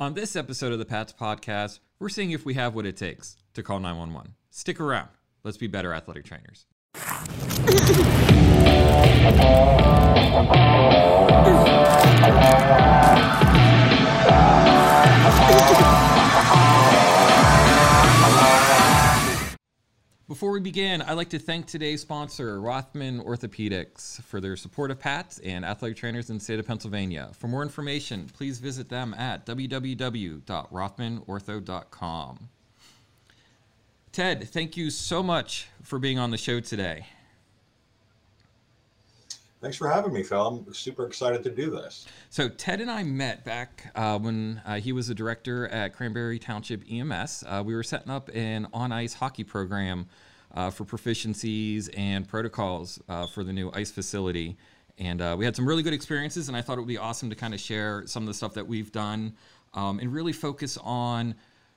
On this episode of the Pats Podcast, we're seeing if we have what it takes to call 911. Stick around. Let's be better athletic trainers. Before we begin, I'd like to thank today's sponsor, Rothman Orthopedics, for their support of PATS and athletic trainers in the state of Pennsylvania. For more information, please visit them at www.rothmanortho.com. Ted, thank you so much for being on the show today. Thanks for having me, Phil. I'm super excited to do this. So, Ted and I met back uh, when uh, he was a director at Cranberry Township EMS. Uh, we were setting up an on ice hockey program uh, for proficiencies and protocols uh, for the new ice facility. And uh, we had some really good experiences, and I thought it would be awesome to kind of share some of the stuff that we've done um, and really focus on.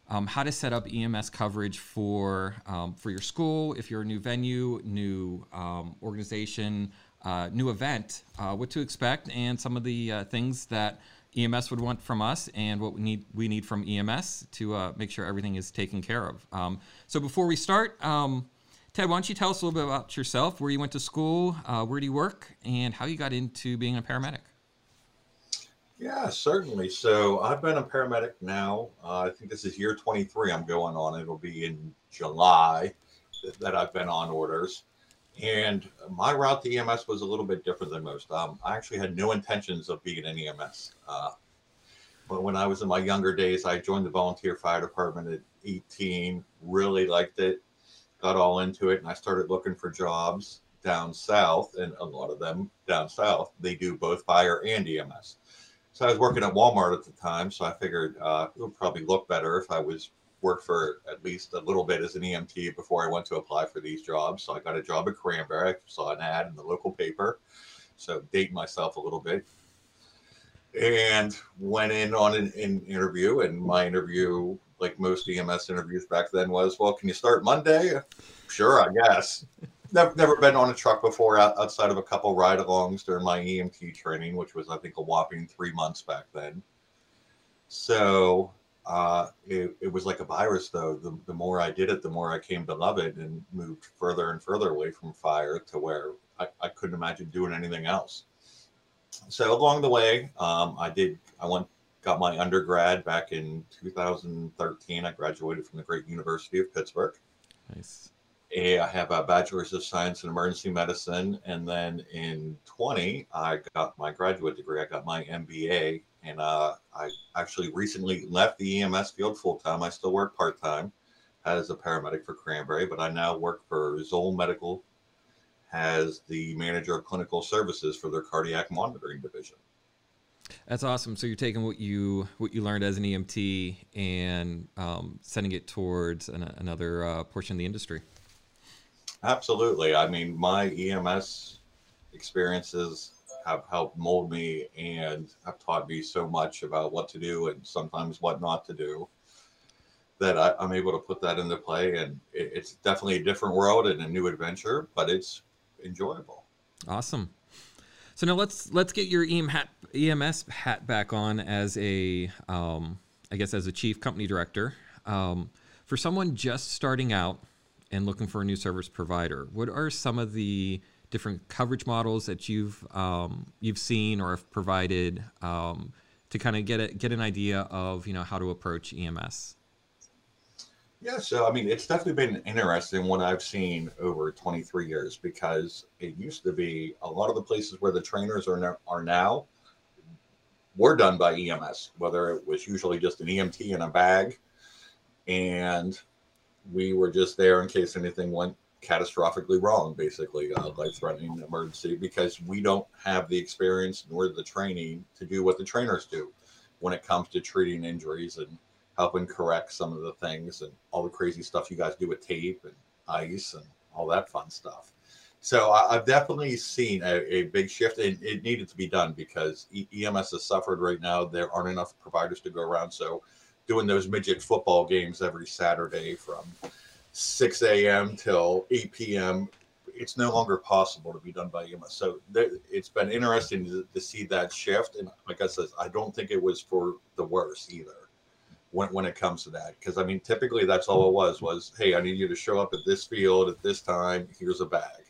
Um, how to set up EMS coverage for um, for your school if you're a new venue, new um, organization, uh, new event, uh, what to expect, and some of the uh, things that EMS would want from us, and what we need we need from EMS to uh, make sure everything is taken care of. Um, so before we start, um, Ted, why don't you tell us a little bit about yourself, where you went to school, uh, where do you work, and how you got into being a paramedic? Yeah, certainly. So I've been a paramedic now. Uh, I think this is year 23 I'm going on. It'll be in July that I've been on orders. And my route to EMS was a little bit different than most. Um, I actually had no intentions of being an EMS. Uh, but when I was in my younger days, I joined the volunteer fire department at 18, really liked it, got all into it, and I started looking for jobs down south. And a lot of them down south, they do both fire and EMS. So I was working at Walmart at the time, so I figured uh, it would probably look better if I was worked for at least a little bit as an EMT before I went to apply for these jobs. So I got a job at Cranberry. I saw an ad in the local paper. So date myself a little bit. And went in on an, an interview. And my interview, like most EMS interviews back then, was, well, can you start Monday? Sure, I guess. Never, never been on a truck before outside of a couple ride alongs during my EMT training, which was, I think, a whopping three months back then. So uh, it, it was like a virus though. The, the more i did it the more i came to love it and moved further and further away from fire to where i, I couldn't imagine doing anything else. So along the way um, i did i went got my undergrad back in 2013 i graduated from the great university of pittsburgh. Nice. I have a bachelor's of science in emergency medicine, and then in 20, I got my graduate degree. I got my MBA and uh, I actually recently left the EMS field full time. I still work part time as a paramedic for Cranberry, but I now work for Zoll Medical as the manager of clinical services for their cardiac monitoring division. That's awesome. So you're taking what you what you learned as an EMT and um, sending it towards an, another uh, portion of the industry. Absolutely. I mean, my EMS experiences have helped mold me and have taught me so much about what to do and sometimes what not to do that I, am able to put that into play. And it, it's definitely a different world and a new adventure, but it's enjoyable. Awesome. So now let's let's get your EM hat, EMS hat back on as a, um, I guess as a chief company director. Um, for someone just starting out and looking for a new service provider, what are some of the different coverage models that you've um, you've seen or have provided um, to kind of get a, get an idea of you know how to approach EMS? Yeah, so I mean, it's definitely been interesting what I've seen over 23 years because it used to be a lot of the places where the trainers are now, are now were done by EMS, whether it was usually just an EMT in a bag, and we were just there in case anything went catastrophically wrong, basically, uh, a life threatening emergency, because we don't have the experience nor the training to do what the trainers do when it comes to treating injuries and helping correct some of the things and all the crazy stuff you guys do with tape and ice and all that fun stuff. So I, have definitely seen a, a, big shift, and it needed to be done because EMS has suffered right now. There aren't enough providers to go around. So doing those midget football games every Saturday from 6 a.m. till 8 p.m. It's no longer possible to be done by EMS. So there, it's been interesting to, to, see that shift. And like I said, I don't think it was for the worse either. when, when it comes to that. Because I mean, typically that's all it was was, hey, I need you to show up at this field at this time. Here's a bag,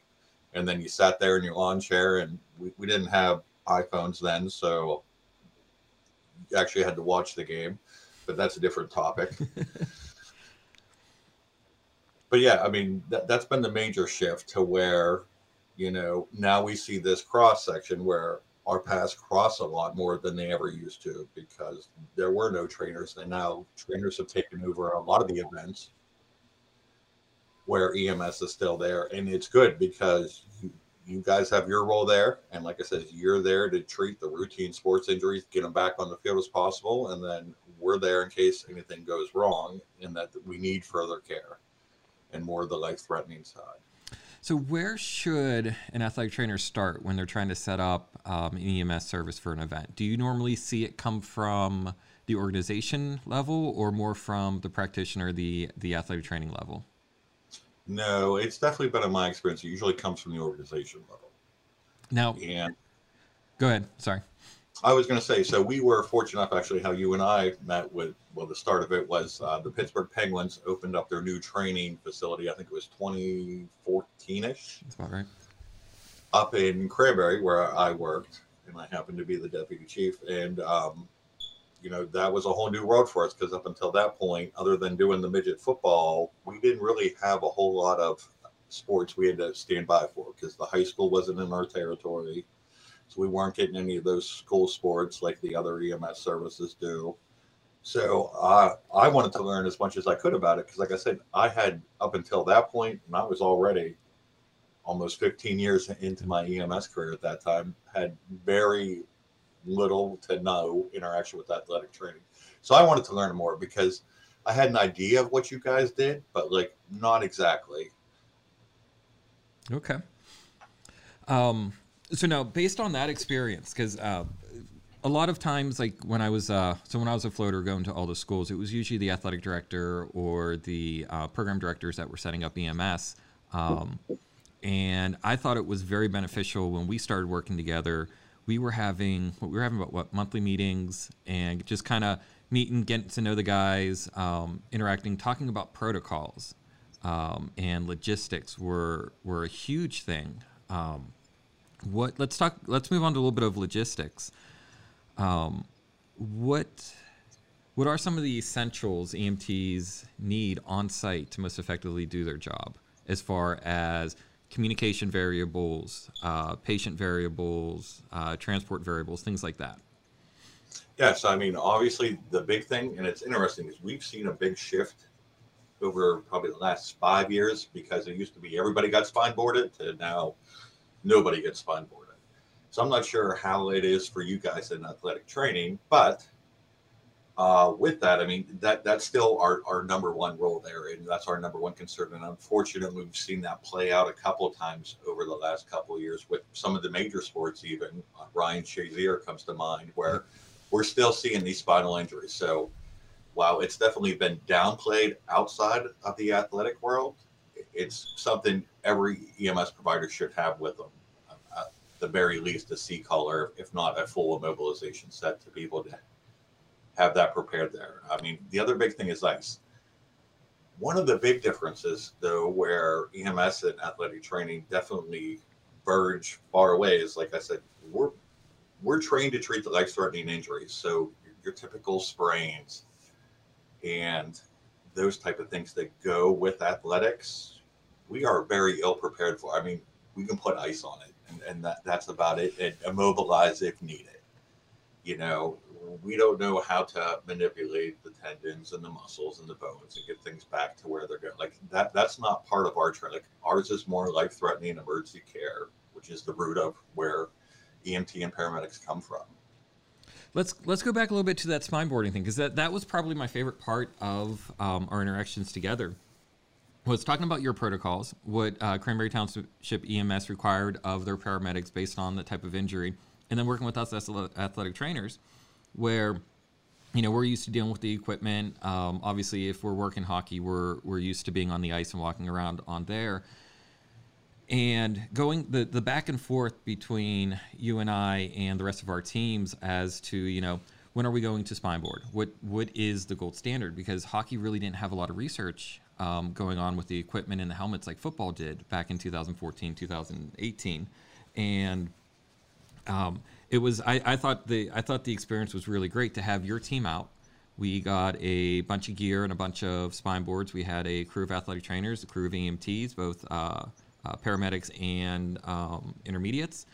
and then you sat there in your lawn chair, and we, we didn't have iPhones then, so you actually had to watch the game. But that's a different topic. but yeah, I mean that, that's been the major shift to where, you know, now we see this cross section where our paths cross a lot more than they ever used to because there were no trainers and now trainers have taken over a lot of the events where EMS is still there. And it's good because you, you guys have your role there. And like I said you're there to treat the routine sports injuries get them back on the field as possible. And then we're there in case anything goes wrong and that we need further care and more of the life threatening side. So, where should an athletic trainer start when they're trying to set up um, an EMS service for an event? Do you normally see it come from the organization level or more from the practitioner, the the athletic training level? No, it's definitely been in my experience. It usually comes from the organization level. Now, and go ahead. Sorry. I was going to say, so we were fortunate enough, actually, how you and I met with, well, the start of it was uh, the Pittsburgh Penguins opened up their new training facility. I think it was 2014 ish. That's about right. Up in Cranberry, where I worked, and I happened to be the deputy chief. And, um, you know, that was a whole new world for us because up until that point, other than doing the midget football, we didn't really have a whole lot of sports we had to stand by for because the high school wasn't in our territory so we weren't getting any of those school sports like the other EMS services do. So uh, I wanted to learn as much as I could about it because, like I said, I had up until that point, and I was already almost 15 years into my EMS career at that time, had very little to no interaction with athletic training. So I wanted to learn more because I had an idea of what you guys did, but like not exactly. Okay. Um, so now based on that experience because uh, a lot of times like when i was uh, so when i was a floater going to all the schools it was usually the athletic director or the uh, program directors that were setting up ems um, and i thought it was very beneficial when we started working together. We were having what we were having about what monthly meetings and just kind of meeting getting to know the guys um, interacting talking about protocols um, and logistics were were a huge thing um, what let's talk let's move on to a little bit of logistics um, what what are some of the essentials EMTs need on site to most effectively do their job as far as communication variables, uh, patient variables, uh, transport variables, things like that? Yes, I mean, obviously, the big thing, and it's interesting, is we've seen a big shift over probably the last five years because it used to be everybody got spine boarded to now nobody gets spine boarded. So I'm not sure how it is for you guys in athletic training, but uh, with that, I mean that that's still our, our number one role there, and that's our number one concern. And unfortunately, we've seen that play out a couple of times over the last couple of years with some of the major sports. Even uh, Ryan Shazier comes to mind, where we're still seeing these spinal injuries. So while it's definitely been downplayed outside of the athletic world, it's something every EMS provider should have with them. Uh, at the very least, a C collar, if not a full immobilization set to be able to have that prepared there. I mean, the other big thing is ice. One of the big differences, though, where EMS and athletic training definitely verge far away is, like I said, we're we're trained to treat the life-threatening injuries. So your typical sprains and those type of things that go with athletics, we are very ill prepared for. I mean, we can put ice on it, and, and that, that's about it, and immobilize if needed. You know, we don't know how to manipulate the tendons and the muscles and the bones and get things back to where they're going. Like that, that's not part of our training. Like ours is more life-threatening emergency care, which is the root of where EMT and paramedics come from. Let's let's go back a little bit to that spine boarding thing because that, that was probably my favorite part of um, our interactions together. Was talking about your protocols, what uh, Cranberry Township EMS required of their paramedics based on the type of injury, and then working with us as athletic trainers, where you know we're used to dealing with the equipment. Um, obviously, if we're working hockey, we're we're used to being on the ice and walking around on there and going the the back and forth between you and I and the rest of our teams as to you know when are we going to spine board? What what is the gold standard? Because hockey really didn't have a lot of research um, going on with the equipment and the helmets like football did back in 2014, 2018, and um, it was. I, I thought the I thought the experience was really great to have your team out. We got a bunch of gear and a bunch of spine boards. We had a crew of athletic trainers, a crew of EMTs, both uh, uh, paramedics and um, intermediates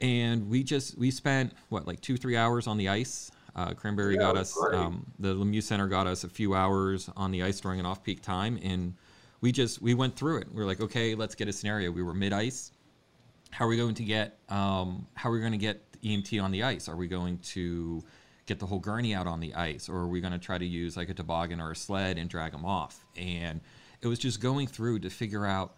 and we just we spent what like two three hours on the ice. Uh, Cranberry Yeah, got us. Um, the Lemieux Center got us a few hours on the ice during an off peak time, and we just we went through it. We were like, okay, let's get a scenario. We were mid ice. How are we going to get? Um, how are we going to get EMT on the ice? Are we going to get the whole gurney out on the ice, or are we going to try to use like a toboggan or a sled and drag them off? And it was just going through to figure out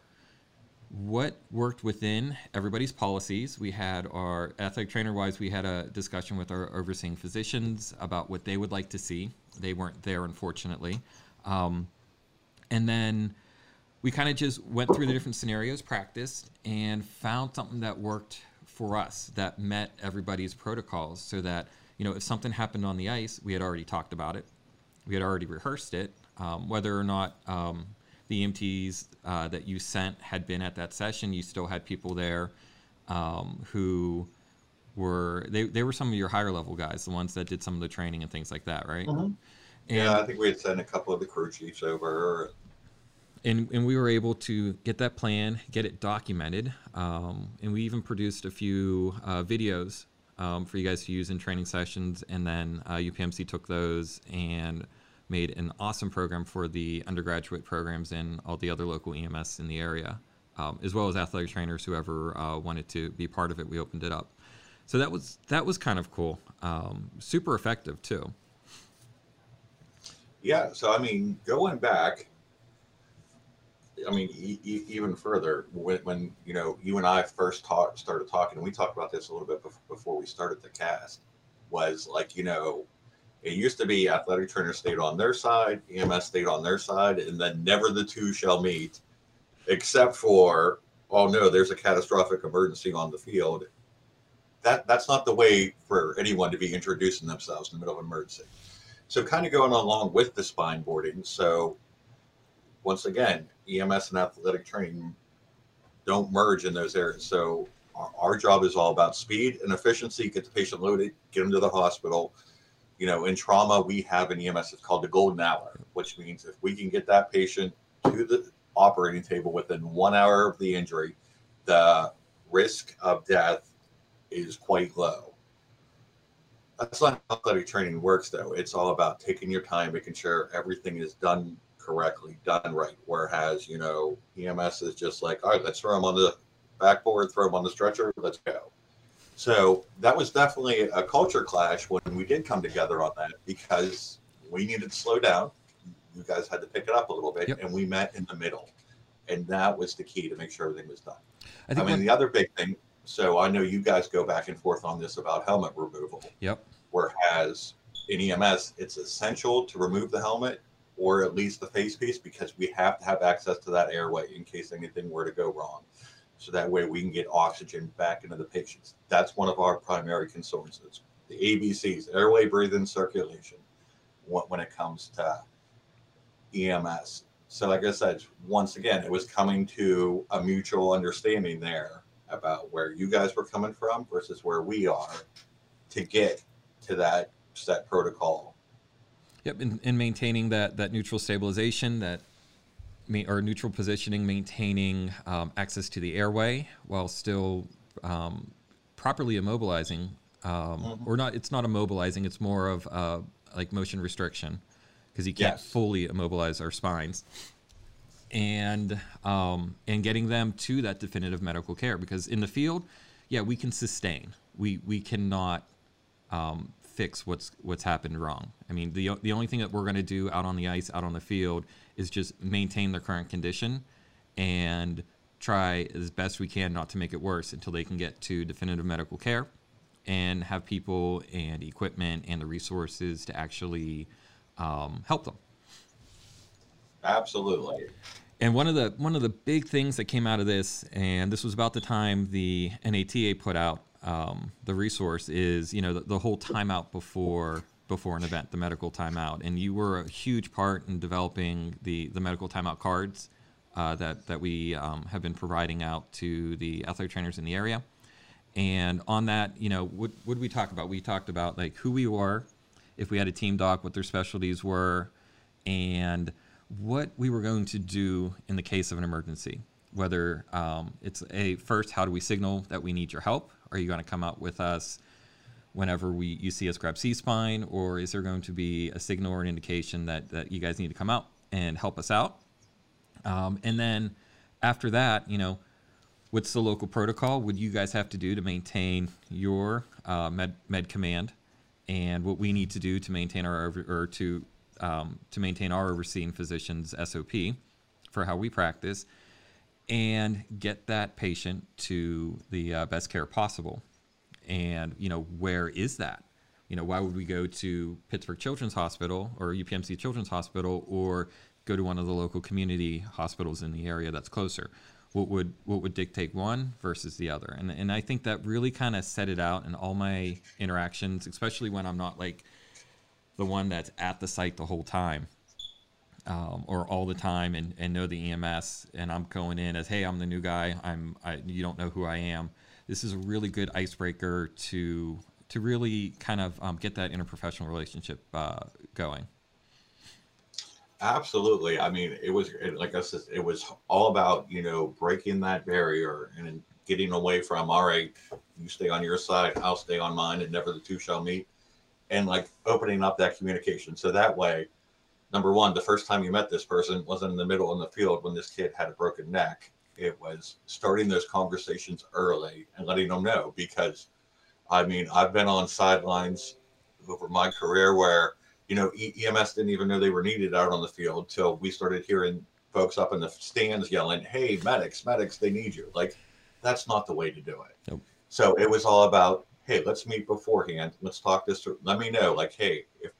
what worked within everybody's policies. We had our athletic trainer wise, we had a discussion with our overseeing physicians about what they would like to see. They weren't there, unfortunately. Um, and then we kind of just went through the different scenarios, practiced, and found something that worked for us that met everybody's protocols so that, you know, if something happened on the ice, we had already talked about it, we had already rehearsed it. Um, whether or not um, the EMTs uh, that you sent had been at that session, you still had people there um, who were they, they were some of your higher level guys, the ones that did some of the training and things like that, right? Mhm. And, yeah, I think we had sent a couple of the crew chiefs over. and and we were able to get that plan, get it documented, um, and we even produced a few uh, videos um, for you guys to use in training sessions. And then uh, UPMC took those and made an awesome program for the undergraduate programs and all the other local EMS in the area, um, as well as athletic trainers, whoever uh, wanted to be part of it. We opened it up, so that was that was kind of cool, um, super effective too. Yeah, so I mean, going back, I mean, e- e- even further, when, when you know you and I first talk, started talking, and we talked about this a little bit before we started the cast, was like you know, it used to be athletic trainers stayed on their side, EMS stayed on their side, and then never the two shall meet, except for oh no, there's a catastrophic emergency on the field. That that's not the way for anyone to be introducing themselves in the middle of an emergency. So kind of going along with the spine boarding. So once again, EMS and athletic training don't merge in those areas. So our, our job is all about speed and efficiency. Get the patient loaded, get them to the hospital. You know, in trauma, we have an EMS. It's called the golden hour, which means if we can get that patient to the operating table within one hour of the injury, the risk of death is quite low. That's not how athletic training works, though. It's all about taking your time, making sure everything is done correctly, done right. Whereas, you know, EMS is just like, all right, let's throw them on the backboard, throw them on the stretcher, let's go. So that was definitely a culture clash when we did come together on that because we needed to slow down. You guys had to pick it up a little bit, Yep. and we met in the middle. And that was the key to make sure everything was done. I I, mean, the other big thing. So I know you guys go back and forth on this about helmet removal. Yep. Whereas in EMS, it's essential to remove the helmet or at least the face piece because we have to have access to that airway in case anything were to go wrong. So that way we can get oxygen back into the patients. That's one of our primary concerns. It's the ABCs, airway, breathing, circulation, when it comes to EMS. So, like I said, once again, it was coming to a mutual understanding there about where you guys were coming from versus where we are to get to that set protocol. Yep, and, and maintaining that that neutral stabilization, that or neutral positioning, maintaining um, access to the airway while still um, properly immobilizing, um, Mhm. or not. It's not immobilizing. It's more of uh, like motion restriction because you can't Yes. fully immobilize our spines. And um, and getting them to that definitive medical care because in the field, yeah, we can sustain. We we cannot um, fix what's what's happened wrong. I mean, the the only thing that we're going to do out on the ice, out on the field, is just maintain their current condition and try as best we can not to make it worse until they can get to definitive medical care and have people and equipment and the resources to actually um, help them. Absolutely. And one of the one of the big things that came out of this, and this was about the time the NATA put out um, the resource is you know the, the whole timeout before before an event, the medical timeout, and you were a huge part in developing the the medical timeout cards uh, that that we um, have been providing out to the athletic trainers in the area. And on that, you know, what did we talk about? We talked about like who we were, if we had a team doc, what their specialties were, and what we were going to do in the case of an emergency. Whether um, it's a first, how do we signal that we need your help? Are you going to come out with us whenever we you see us grab C spine, or is there going to be a signal or an indication that that you guys need to come out and help us out? Um, and then after that, you know, what's the local protocol? Do you guys have to do to maintain your uh, med med command, and what we need to do to maintain our or to um, to maintain our overseeing physician's SOP for how we practice, and get that patient to the uh, best care possible. And you know, where is that? You know, why would we go to Pittsburgh Children's Hospital or UPMC Children's Hospital or go to one of the local community hospitals in the area that's closer? What would what would dictate one versus the other? And and I think that really kind of set it out in all my interactions, especially when I'm not like the one that's at the site the whole time um, or all the time and, and know the EMS and I'm going in as hey I'm the new guy I'm I, you don't know who I am this is a really good icebreaker to to really kind of um, get that interprofessional relationship uh, going. Absolutely. I mean, it was like I said, it was all about you know breaking that barrier and getting away from all right, you stay on your side, I'll stay on mine, and never the two shall meet, and like opening up that communication so that way. Number one, the first time you met this person wasn't in the middle in the field when this kid had a broken neck it was starting those conversations early and letting them know because I mean, I've been on sidelines over my career where, you know, EMS didn't even know they were needed out on the field till we started hearing folks up in the stands yelling, Hey, medics, medics, they need you. Like, that's not the way to do it. Nope. So it was all about, Hey, let's meet beforehand. Let's talk this through. Let me know, like, Hey, if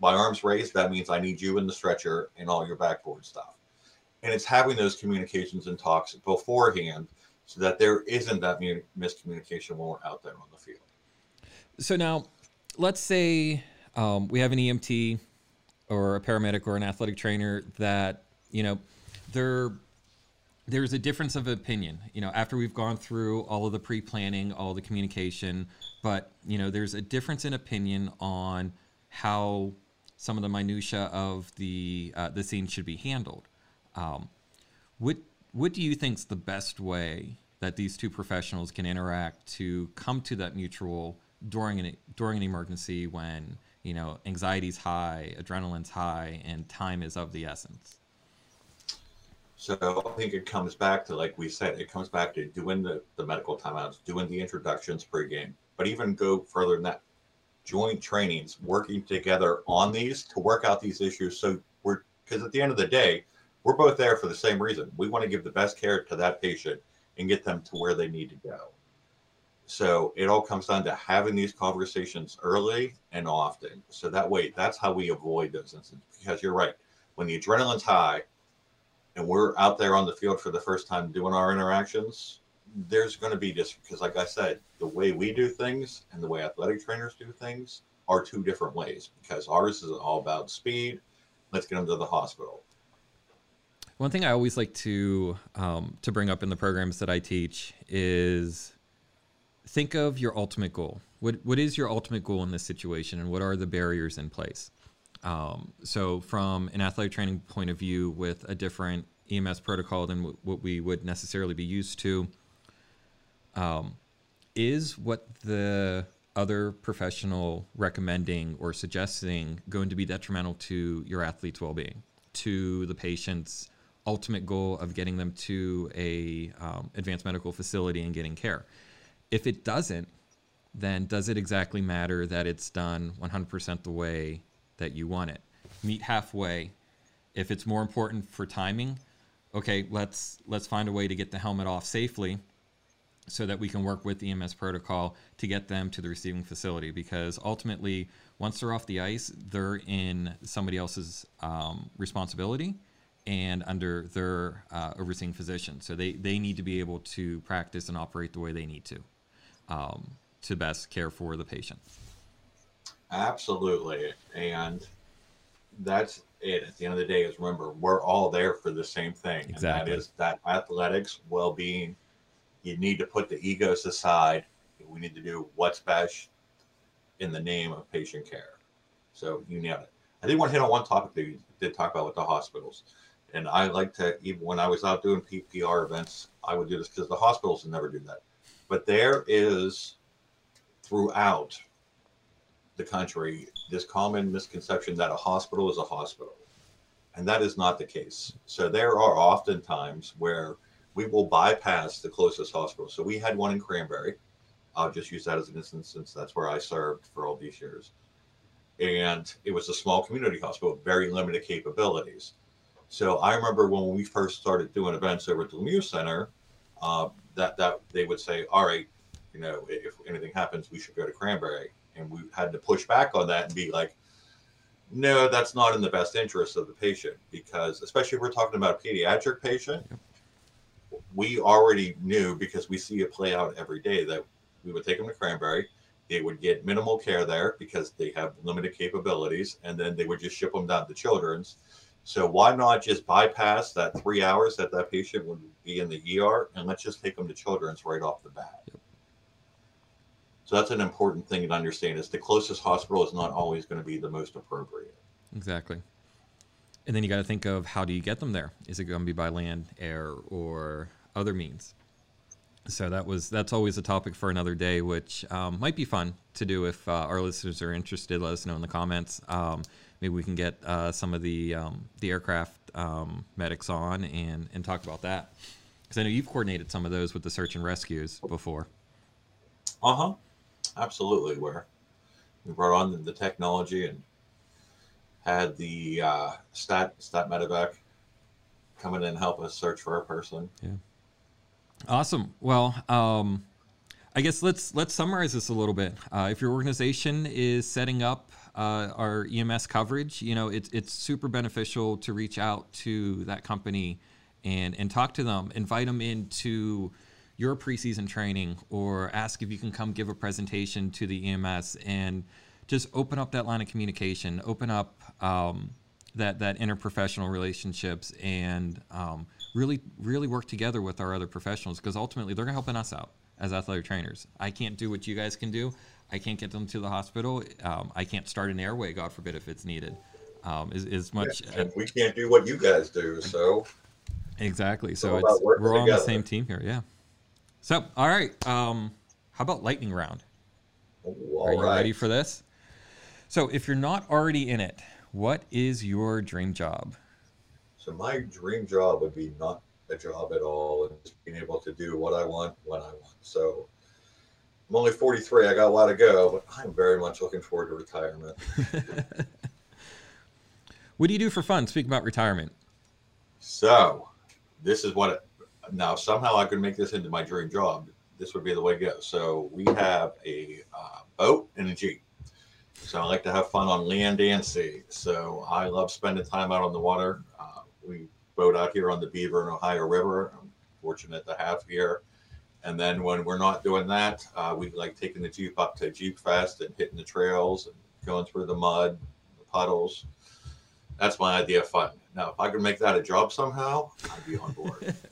my arm's raised, that means I need you in the stretcher and all your backboard stuff and it's having those communications and talks beforehand so that there isn't that miscommunication when we're out there on the field. So now, let's say um, we have an EMT or a paramedic or an athletic trainer that you know they're there's a difference of opinion you know after we've gone through all of the pre-planning all the communication but you know there's a difference in opinion on how some of the minutia of the uh, the scene should be handled um, what what do you think is the best way that these two professionals can interact to come to that mutual during an during an emergency when you know anxiety's high, adrenaline's high, and time is of the essence? So I think it comes back to like we said, it comes back to doing the, the medical timeouts, doing the introductions pregame, but even go further than that, joint trainings, working together on these to work out these issues. So we're because at the end of the day, we're both there for the same reason. We want to give the best care to that patient and get them to where they need to go. So it all comes down to having these conversations early and often. So that way, that's how we avoid those incidents. Because you're right, when the adrenaline's high and we're out there on the field for the first time doing our interactions, there's going to be just because, like I said, the way we do things and the way athletic trainers do things are two different ways. Because ours is all about speed. Let's get them to the hospital one thing I always like to um, to bring up in the programs that I teach is think of your ultimate goal. What what is your ultimate goal in this situation, and what are the barriers in place? Um, so, from an athletic training point of view, with a different EMS protocol than w- what we would necessarily be used to, um, is what the other professional recommending or suggesting going to be detrimental to your athlete's well-being, to the patient's ultimate goal of getting them to a um, advanced medical facility and getting care. If it doesn't, then does it exactly matter that it's done 100% the way that you want it? Meet halfway. If it's more important for timing, okay, let's let's find a way to get the helmet off safely so that we can work with the EMS protocol to get them to the receiving facility because ultimately once they're off the ice, they're in somebody else's um, responsibility and under their uh, overseeing physician. So they, they need to be able to practice and operate the way they need to. Um, to best care for the patient. Absolutely. And that's it. At the end of the day, is remember, we're all there for the same thing. Exactly. And that is that athletics, well being, you need to put the egos aside. We need to do what's best in the name of patient care. So you nailed it. I did want to hit on one topic that you did talk about with the hospitals. And I like to, even when I was out doing PPR events, I would do this because the hospitals never do that. But there is throughout the country this common misconception that a hospital is a hospital. And that is not the case. So there are often times where we will bypass the closest hospital. So we had one in Cranberry. I'll just use that as an instance since that's where I served for all these years. And it was a small community hospital, very limited capabilities. So I remember when we first started doing events over at the Lemieux Center, uh, that that they would say, "All right, you know, if anything happens, we should go to Cranberry." And we had to push back on that and be like, "No, that's not in the best interest of the patient because, especially if we're talking about a pediatric patient, we already knew because we see it play out every day that we would take them to Cranberry." They would get minimal care there because they have limited capabilities, and then they would just ship them down to Children's so why not just bypass that three hours that that patient would be in the ER and let's just take them to children's right off the bat. Yep. So that's an important thing to understand is the closest hospital is not always going to be the most appropriate. Exactly. And then you got to think of how do you get them there? Is it going to be by land, air, or other means? So that was that's always a topic for another day, which um, might be fun to do if uh, our listeners are interested. Let us know in the comments. Um, maybe we can get uh, some of the um, the aircraft um, medics on and and talk about that because I know you've coordinated some of those with the search and rescues before. Uh huh. Absolutely. Where we brought on the technology and had the uh, stat stat medevac come in and help us search for a person. Yeah. Awesome. Well, um, I guess let's let's summarize this a little bit. Uh, if your organization is setting up uh, our EMS coverage, you know it's it's super beneficial to reach out to that company and and talk to them, invite them into your preseason training, or ask if you can come give a presentation to the EMS and just open up that line of communication, open up um, that that interprofessional relationships, and um, really really work together with our other professionals because ultimately they're helping us out as athletic trainers. I can't do what you guys can do. I can't get them to the hospital. Um, I can't start an airway, God forbid, if it's needed. Um, as, as much Yeah, we can't do what you guys do, so exactly. So we're all on the same team here. Yeah. So all right. Um, how about lightning round? Ooh, Are you right. ready for this? So if you're not already in it, what is your dream job? So my dream job would be not a job at all and just being able to do what I want when I want. So I'm only 43. I got a lot to go, but I'm very much looking forward to retirement. What do you do for fun? Speak about retirement. So this is what now somehow I could make this into my dream job. This would be the way to go. So we have a uh, boat and a jeep. So I like to have fun on land and sea. So I love spending time out on the water. Uh, we boat out here on the Beaver and Ohio River. I'm fortunate to have here. And then when we're not doing that, uh, we like taking the Jeep up to Jeep Fest and hitting the trails and going through the mud, the puddles. That's my idea of fun. Now, if I could make that a job somehow, I'd be on board.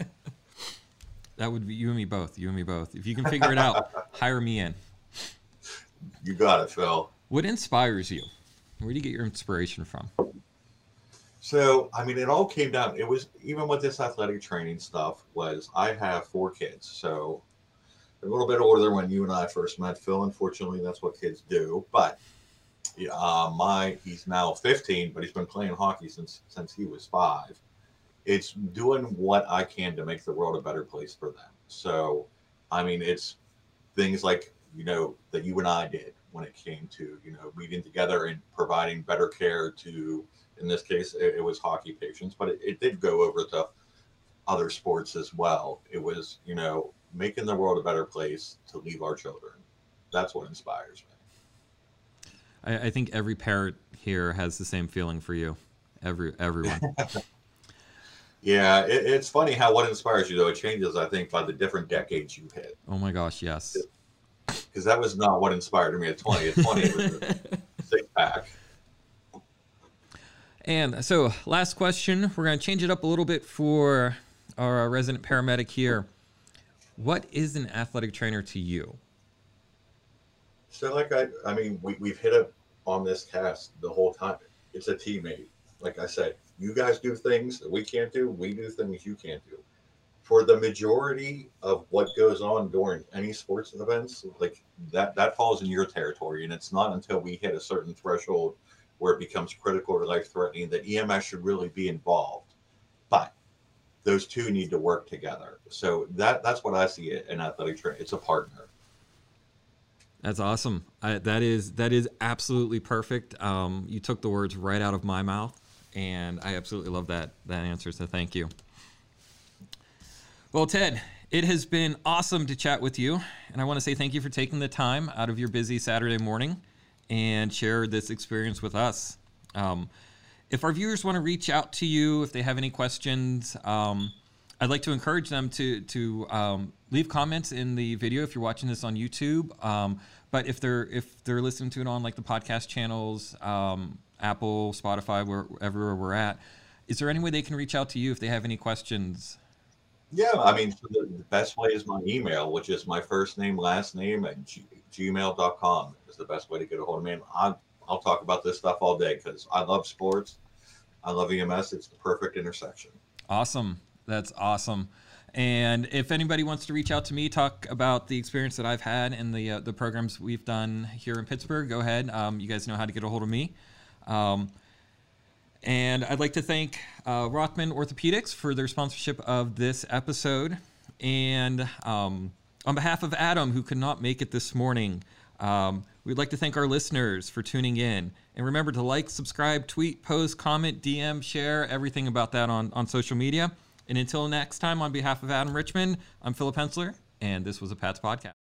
That would be you and me both. You and me both. If you can figure it out, hire me in. you got it, Phil. What inspires you? Where do you get your inspiration from? So, I mean, it all came down. It was even with this athletic training stuff. Was I have four kids, so a little bit older than when you and I first met, Phil. Unfortunately, that's what kids do. But uh, my he's now 15, but he's been playing hockey since since he was five. It's doing what I can to make the world a better place for them. So, I mean, it's things like you know that you and I did when it came to you know meeting together and providing better care to in this case it, it was hockey patients but it, it did go over to other sports as well it was you know making the world a better place to leave our children that's what inspires me I, I think every parent here has the same feeling for you. Every everyone. yeah it, it's funny how what inspires you though it changes i think by the different decades you hit oh my gosh, yes. Because that was not what inspired me at 20. At 20, it was a six pack. And so, last question. We're going to change it up a little bit for our uh, resident paramedic here. What is an athletic trainer to you? So, like I, I mean, we we've hit up on this cast the whole time. It's a teammate. Like I said, you guys do things that we can't do. We do things you can't do. For the majority of what goes on during any sports events, like that, that falls in your territory, and it's not until we hit a certain threshold where it becomes critical or life threatening that EMS should really be involved. But those two need to work together. So that that's what I see it in athletic training. It's a partner. That's awesome. I, that is that is absolutely perfect. Um, you took the words right out of my mouth, and I absolutely love that that answer. So thank you. Well, Ted, it has been awesome to chat with you, and I want to say thank you for taking the time out of your busy Saturday morning and share this experience with us. Um, if our viewers want to reach out to you, if they have any questions, um, I'd like to encourage them to to um, leave comments in the video if you're watching this on YouTube. Um, but if they're if they're listening to it on like the podcast channels, um, Apple, Spotify, wherever we're at, is there any way they can reach out to you if they have any questions? Yeah, I mean, the, the best way is my email, which is my first name, last name at g- gmail.com is the best way to get a hold of me. I'll, I'll talk about this stuff all day because I love sports. I love EMS. It's the perfect intersection. Awesome. That's awesome. And if anybody wants to reach out to me, talk about the experience that I've had and the uh, the programs we've done here in Pittsburgh, go ahead. Um, you guys know how to get a hold of me. Um, and I'd like to thank uh, Rothman Orthopedics for their sponsorship of this episode. And um, on behalf of Adam, who could not make it this morning, um, we'd like to thank our listeners for tuning in. And remember to like, subscribe, tweet, post, comment, DM, share, everything about that on, on social media. And until next time, on behalf of Adam Richmond, I'm Philip Hensler, and this was a Pats Podcast.